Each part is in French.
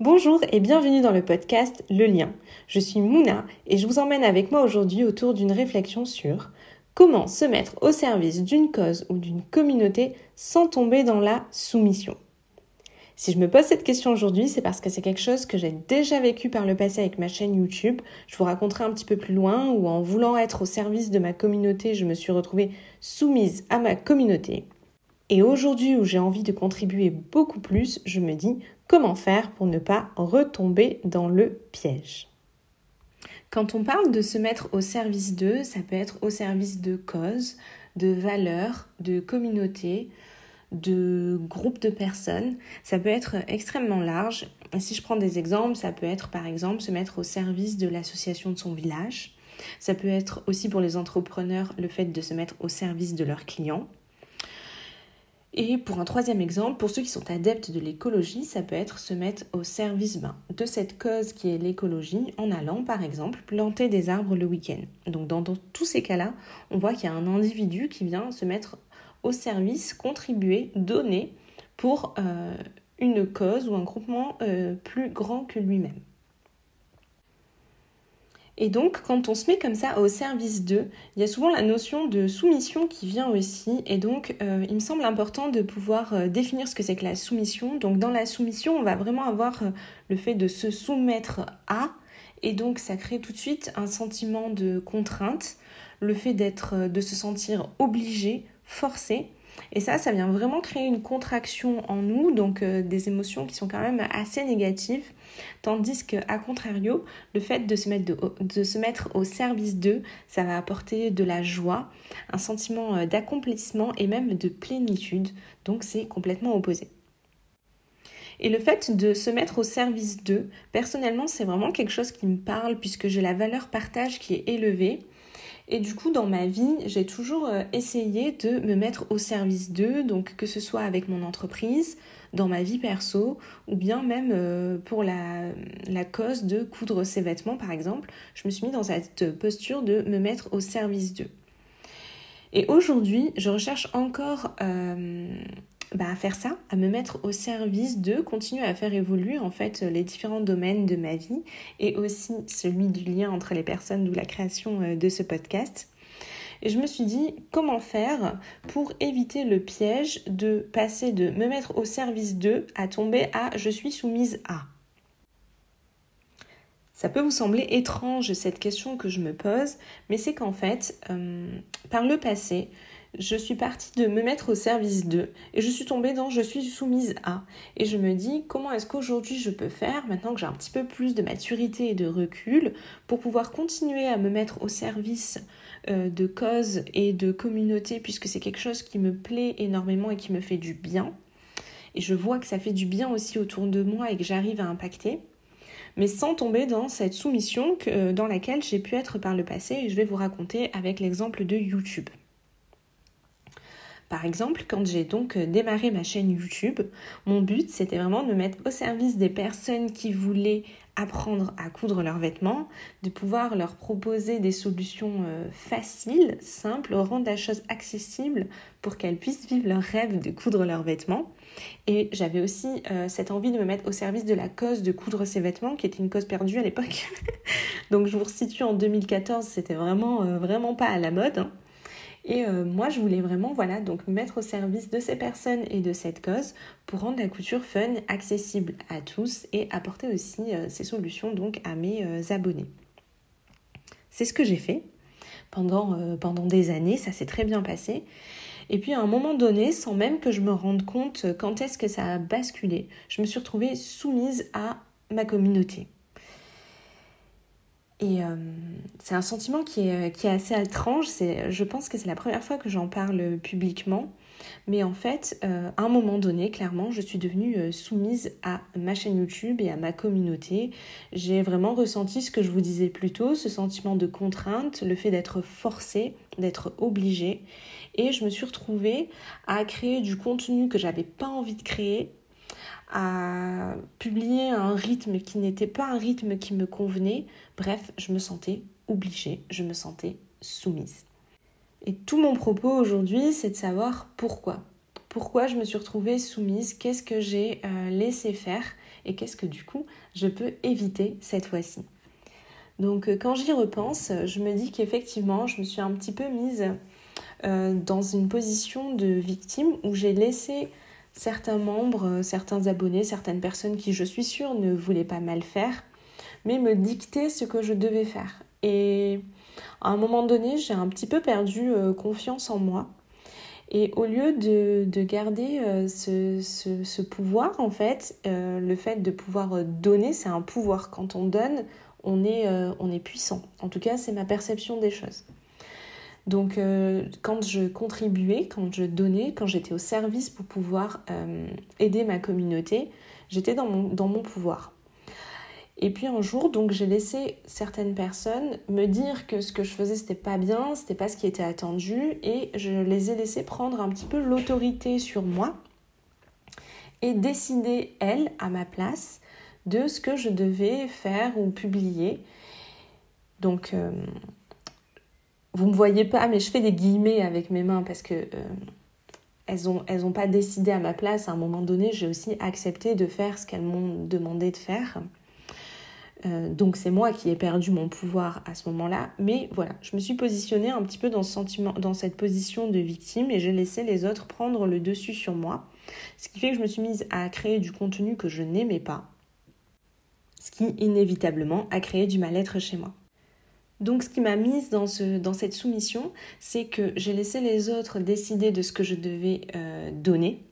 Bonjour et bienvenue dans le podcast Le lien. Je suis Mouna et je vous emmène avec moi aujourd'hui autour d'une réflexion sur comment se mettre au service d'une cause ou d'une communauté sans tomber dans la soumission. Si je me pose cette question aujourd'hui, c'est parce que c'est quelque chose que j'ai déjà vécu par le passé avec ma chaîne YouTube. Je vous raconterai un petit peu plus loin où en voulant être au service de ma communauté, je me suis retrouvée soumise à ma communauté. Et aujourd'hui où j'ai envie de contribuer beaucoup plus, je me dis comment faire pour ne pas retomber dans le piège. Quand on parle de se mettre au service d'eux, ça peut être au service de causes, de valeurs, de communautés, de groupes de personnes. Ça peut être extrêmement large. Si je prends des exemples, ça peut être par exemple se mettre au service de l'association de son village. Ça peut être aussi pour les entrepreneurs le fait de se mettre au service de leurs clients. Et pour un troisième exemple, pour ceux qui sont adeptes de l'écologie, ça peut être se mettre au service de cette cause qui est l'écologie en allant par exemple planter des arbres le week-end. Donc dans, tous ces cas-là, on voit qu'il y a un individu qui vient se mettre au service, contribuer, donner pour euh, une cause ou un groupement euh, plus grand que lui-même. Et donc, quand on se met comme ça au service d'eux, il y a souvent la notion de soumission qui vient aussi. Et donc, euh, il me semble important de pouvoir euh, définir ce que c'est que la soumission. Donc, dans la soumission, on va vraiment avoir euh, le fait de se soumettre à. Et donc, ça crée tout de suite un sentiment de contrainte, le fait d'être, de se sentir obligé, forcé. Et ça, ça vient vraiment créer une contraction en nous, donc euh, des émotions qui sont quand même assez négatives. Tandis qu'à contrario, le fait de se, mettre de, se mettre au service d'eux, ça va apporter de la joie, un sentiment euh, d'accomplissement et même de plénitude. Donc c'est complètement opposé. Et le fait de se mettre au service d'eux, personnellement, c'est vraiment quelque chose qui me parle puisque j'ai la valeur partage qui est élevée. Et du coup, dans ma vie, j'ai toujours euh, essayé de me mettre au service d'eux, donc que ce soit avec mon entreprise, dans ma vie perso, ou bien même euh, pour la, cause de coudre ses vêtements, par exemple. Je me suis mis dans cette posture de me mettre au service d'eux. Et aujourd'hui, je recherche encore euh, bah, à faire ça, à me mettre au service de continuer à faire évoluer en fait les différents domaines de ma vie et aussi celui du lien entre les personnes, d'où la création euh, de ce podcast. Et je me suis dit comment faire pour éviter le piège de passer de me mettre au service de à tomber à je suis soumise à? Ça peut vous sembler étrange cette question que je me pose, mais c'est qu'en fait, euh, par le passé, je suis partie de me mettre au service d'eux et je suis tombée dans je suis soumise à. Et je me dis comment est-ce qu'aujourd'hui je peux faire, maintenant que j'ai un petit peu plus de maturité et de recul, pour pouvoir continuer à me mettre au service euh, de causes et de communautés, puisque c'est quelque chose qui me plaît énormément et qui me fait du bien. Et je vois que ça fait du bien aussi autour de moi et que j'arrive à impacter mais sans tomber dans cette soumission que, dans laquelle j'ai pu être par le passé et je vais vous raconter avec l'exemple de YouTube. Par exemple, quand j'ai donc euh, démarré ma chaîne YouTube, mon but c'était vraiment de me mettre au service des personnes qui voulaient apprendre à coudre leurs vêtements, de pouvoir leur proposer des solutions euh, faciles, simples, rendre la chose accessible pour qu'elles puissent vivre leur rêve de coudre leurs vêtements. Et j'avais aussi euh, cette envie de me mettre au service de la cause de coudre ses vêtements, qui était une cause perdue à l'époque. Donc je vous resitue en 2014, c'était vraiment, vraiment pas à la mode. Hein. Et euh, moi, je voulais vraiment, voilà, donc me mettre au service de ces personnes et de cette cause pour rendre la couture fun, accessible à tous et apporter aussi euh, ces solutions donc à mes euh, abonnés. C'est ce que j'ai fait pendant, pendant des années, ça s'est très bien passé. Et puis à un moment donné, sans même que je me rende compte quand est-ce que ça a basculé, je me suis retrouvée soumise à ma communauté. Et euh, c'est un sentiment qui est, assez étrange. Je pense que c'est la première fois que j'en parle publiquement. Mais en fait, euh, à un moment donné, clairement, je suis devenue euh, soumise à ma chaîne YouTube et à ma communauté. J'ai vraiment ressenti ce que je vous disais plus tôt, ce sentiment de contrainte, le fait d'être forcée, d'être obligée. Et je me suis retrouvée à créer du contenu que j'avais pas envie de créer à publier un rythme qui n'était pas un rythme qui me convenait. Bref, je me sentais obligée, je me sentais soumise. Et tout mon propos aujourd'hui, c'est de savoir pourquoi. Pourquoi je me suis retrouvée soumise, qu'est-ce que j'ai euh, laissé faire et qu'est-ce que du coup je peux éviter cette fois-ci. Donc euh, quand j'y repense, je me dis qu'effectivement, je me suis un petit peu mise euh, dans une position de victime où j'ai laissé certains membres, euh, certains abonnés, certaines personnes qui je suis sûre ne voulaient pas mal faire, mais me dicter ce que je devais faire. Et à un moment donné, j'ai un petit peu perdu confiance en moi. Et au lieu de, garder ce, pouvoir, en fait, le fait de pouvoir donner, c'est un pouvoir. Quand on donne, on est, euh, on est puissant. En tout cas, c'est ma perception des choses. Donc, euh, quand je contribuais, quand je donnais, quand j'étais au service pour pouvoir euh, aider ma communauté, j'étais dans mon, dans mon pouvoir. Et puis un jour, donc j'ai laissé certaines personnes me dire que ce que je faisais c'était pas bien, c'était pas ce qui était attendu, et je les ai laissées prendre un petit peu l'autorité sur moi et décider elles à ma place de ce que je devais faire ou publier. Donc, euh, vous ne me voyez pas, mais je fais des guillemets avec mes mains parce que euh, elles n'ont pas décidé à ma place. À un moment donné, j'ai aussi accepté de faire ce qu'elles m'ont demandé de faire. Euh, donc c'est moi qui ai perdu mon pouvoir à ce moment-là. Mais voilà, je me suis positionnée un petit peu dans, ce sentiment, dans cette position de victime et j'ai laissé les autres prendre le dessus sur moi. Ce qui fait que je me suis mise à créer du contenu que je n'aimais pas ce qui inévitablement a créé du mal-être chez moi. Donc ce qui m'a mise dans, ce, dans cette soumission, c'est que j'ai laissé les autres décider de ce que je devais euh, donner,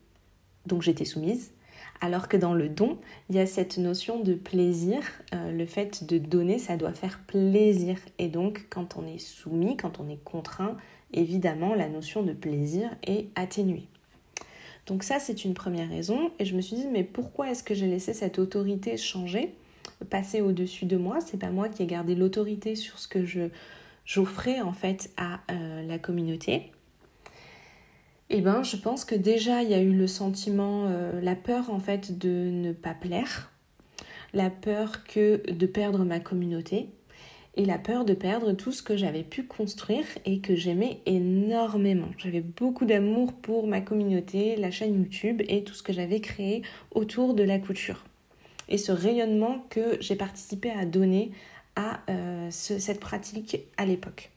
donc j'étais soumise, alors que dans le don, il y a cette notion de plaisir, euh, le fait de donner, ça doit faire plaisir. Et donc quand on est soumis, quand on est contraint, évidemment la notion de plaisir est atténuée. Donc ça c'est une première raison, et je me suis dit mais pourquoi est-ce que j'ai laissé cette autorité changer? Passer au-dessus de moi, c'est pas moi qui ai gardé l'autorité sur ce que je j'offrais en fait à euh, la communauté. Eh ben, je pense que déjà il y a eu le sentiment, euh, la peur en fait de ne pas plaire, la peur que de perdre ma communauté et la peur de perdre tout ce que j'avais pu construire et que j'aimais énormément. J'avais beaucoup d'amour pour ma communauté, la chaîne YouTube et tout ce que j'avais créé autour de la couture et ce rayonnement que j'ai participé à donner à euh, cette pratique à l'époque.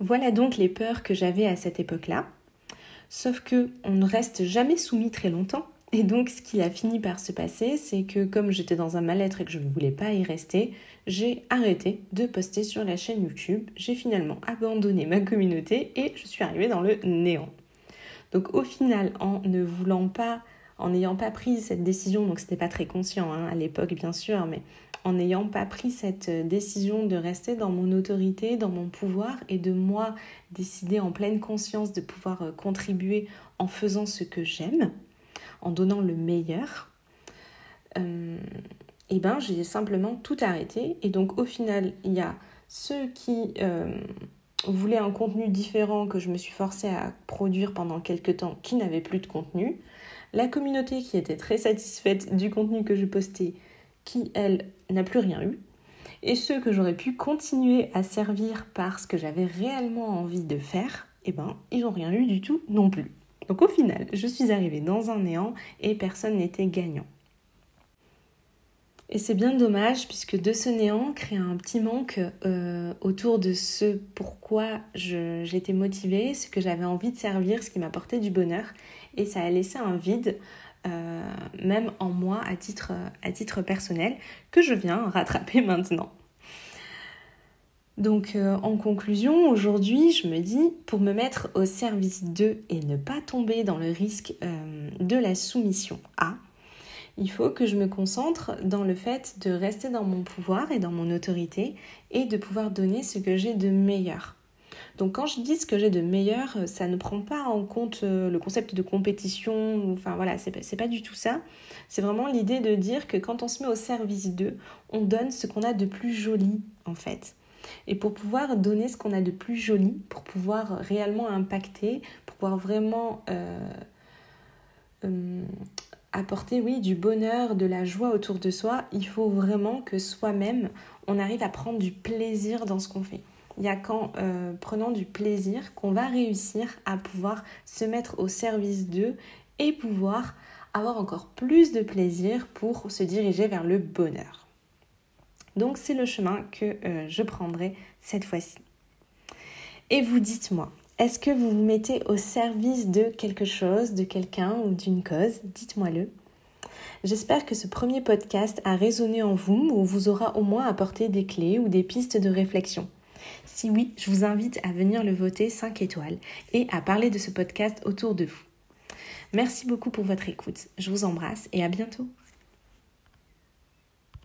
Voilà donc les peurs que j'avais à cette époque-là. Sauf que on ne reste jamais soumis très longtemps. Et donc ce qui a fini par se passer, c'est que comme j'étais dans un mal-être et que je ne voulais pas y rester, j'ai arrêté de poster sur la chaîne YouTube. J'ai finalement abandonné ma communauté et je suis arrivée dans le néant. Donc au final, en ne voulant pas en n'ayant pas pris cette décision, donc c'était pas très conscient hein, à l'époque bien sûr, mais en n'ayant pas pris cette euh, décision de rester dans mon autorité, dans mon pouvoir et de moi décider en pleine conscience de pouvoir euh, contribuer en faisant ce que j'aime, en donnant le meilleur, euh, et ben j'ai simplement tout arrêté. Et donc au final, il y a ceux qui voulaient un contenu différent que je me suis forcée à produire pendant quelques temps qui n'avaient plus de contenu la communauté qui était très satisfaite du contenu que je postais, qui, elle, n'a plus rien eu, et ceux que j'aurais pu continuer à servir parce que j'avais réellement envie de faire, eh ben, ils n'ont rien eu du tout non plus. Donc au final, je suis arrivée dans un néant et personne n'était gagnant. Et c'est bien dommage puisque de ce néant crée un petit manque euh, autour de ce pourquoi j'étais motivée, ce que j'avais envie de servir, ce qui m'apportait du bonheur. Et ça a laissé un vide, euh, même en moi à titre, personnel, que je viens rattraper maintenant. Donc euh, en conclusion, aujourd'hui, je me dis, pour me mettre au service d'eux et ne pas tomber dans le risque de la soumission à, il faut que je me concentre dans le fait de rester dans mon pouvoir et dans mon autorité et de pouvoir donner ce que j'ai de meilleur. Donc quand je dis ce que j'ai de meilleur, ça ne prend pas en compte euh, le concept de compétition, enfin voilà, c'est pas, pas du tout ça. C'est vraiment l'idée de dire que quand on se met au service d'eux, on donne ce qu'on a de plus joli en fait. Et pour pouvoir donner ce qu'on a de plus joli, pour pouvoir réellement impacter, pour pouvoir vraiment euh, euh, apporter, oui, du bonheur, de la joie autour de soi, il faut vraiment que soi-même, on arrive à prendre du plaisir dans ce qu'on fait. Il n'y a qu'en euh, prenant du plaisir qu'on va réussir à pouvoir se mettre au service d'eux et pouvoir avoir encore plus de plaisir pour se diriger vers le bonheur. Donc c'est le chemin que euh, je prendrai cette fois-ci. Et vous dites-moi, est-ce que vous vous mettez au service de quelque chose, de quelqu'un ou d'une cause? Dites-moi-le. J'espère que ce premier podcast a résonné en vous ou vous aura au moins apporté des clés ou des pistes de réflexion. Si oui, je vous invite à venir le voter 5 étoiles et à parler de ce podcast autour de vous. Merci beaucoup pour votre écoute. Je vous embrasse et à bientôt.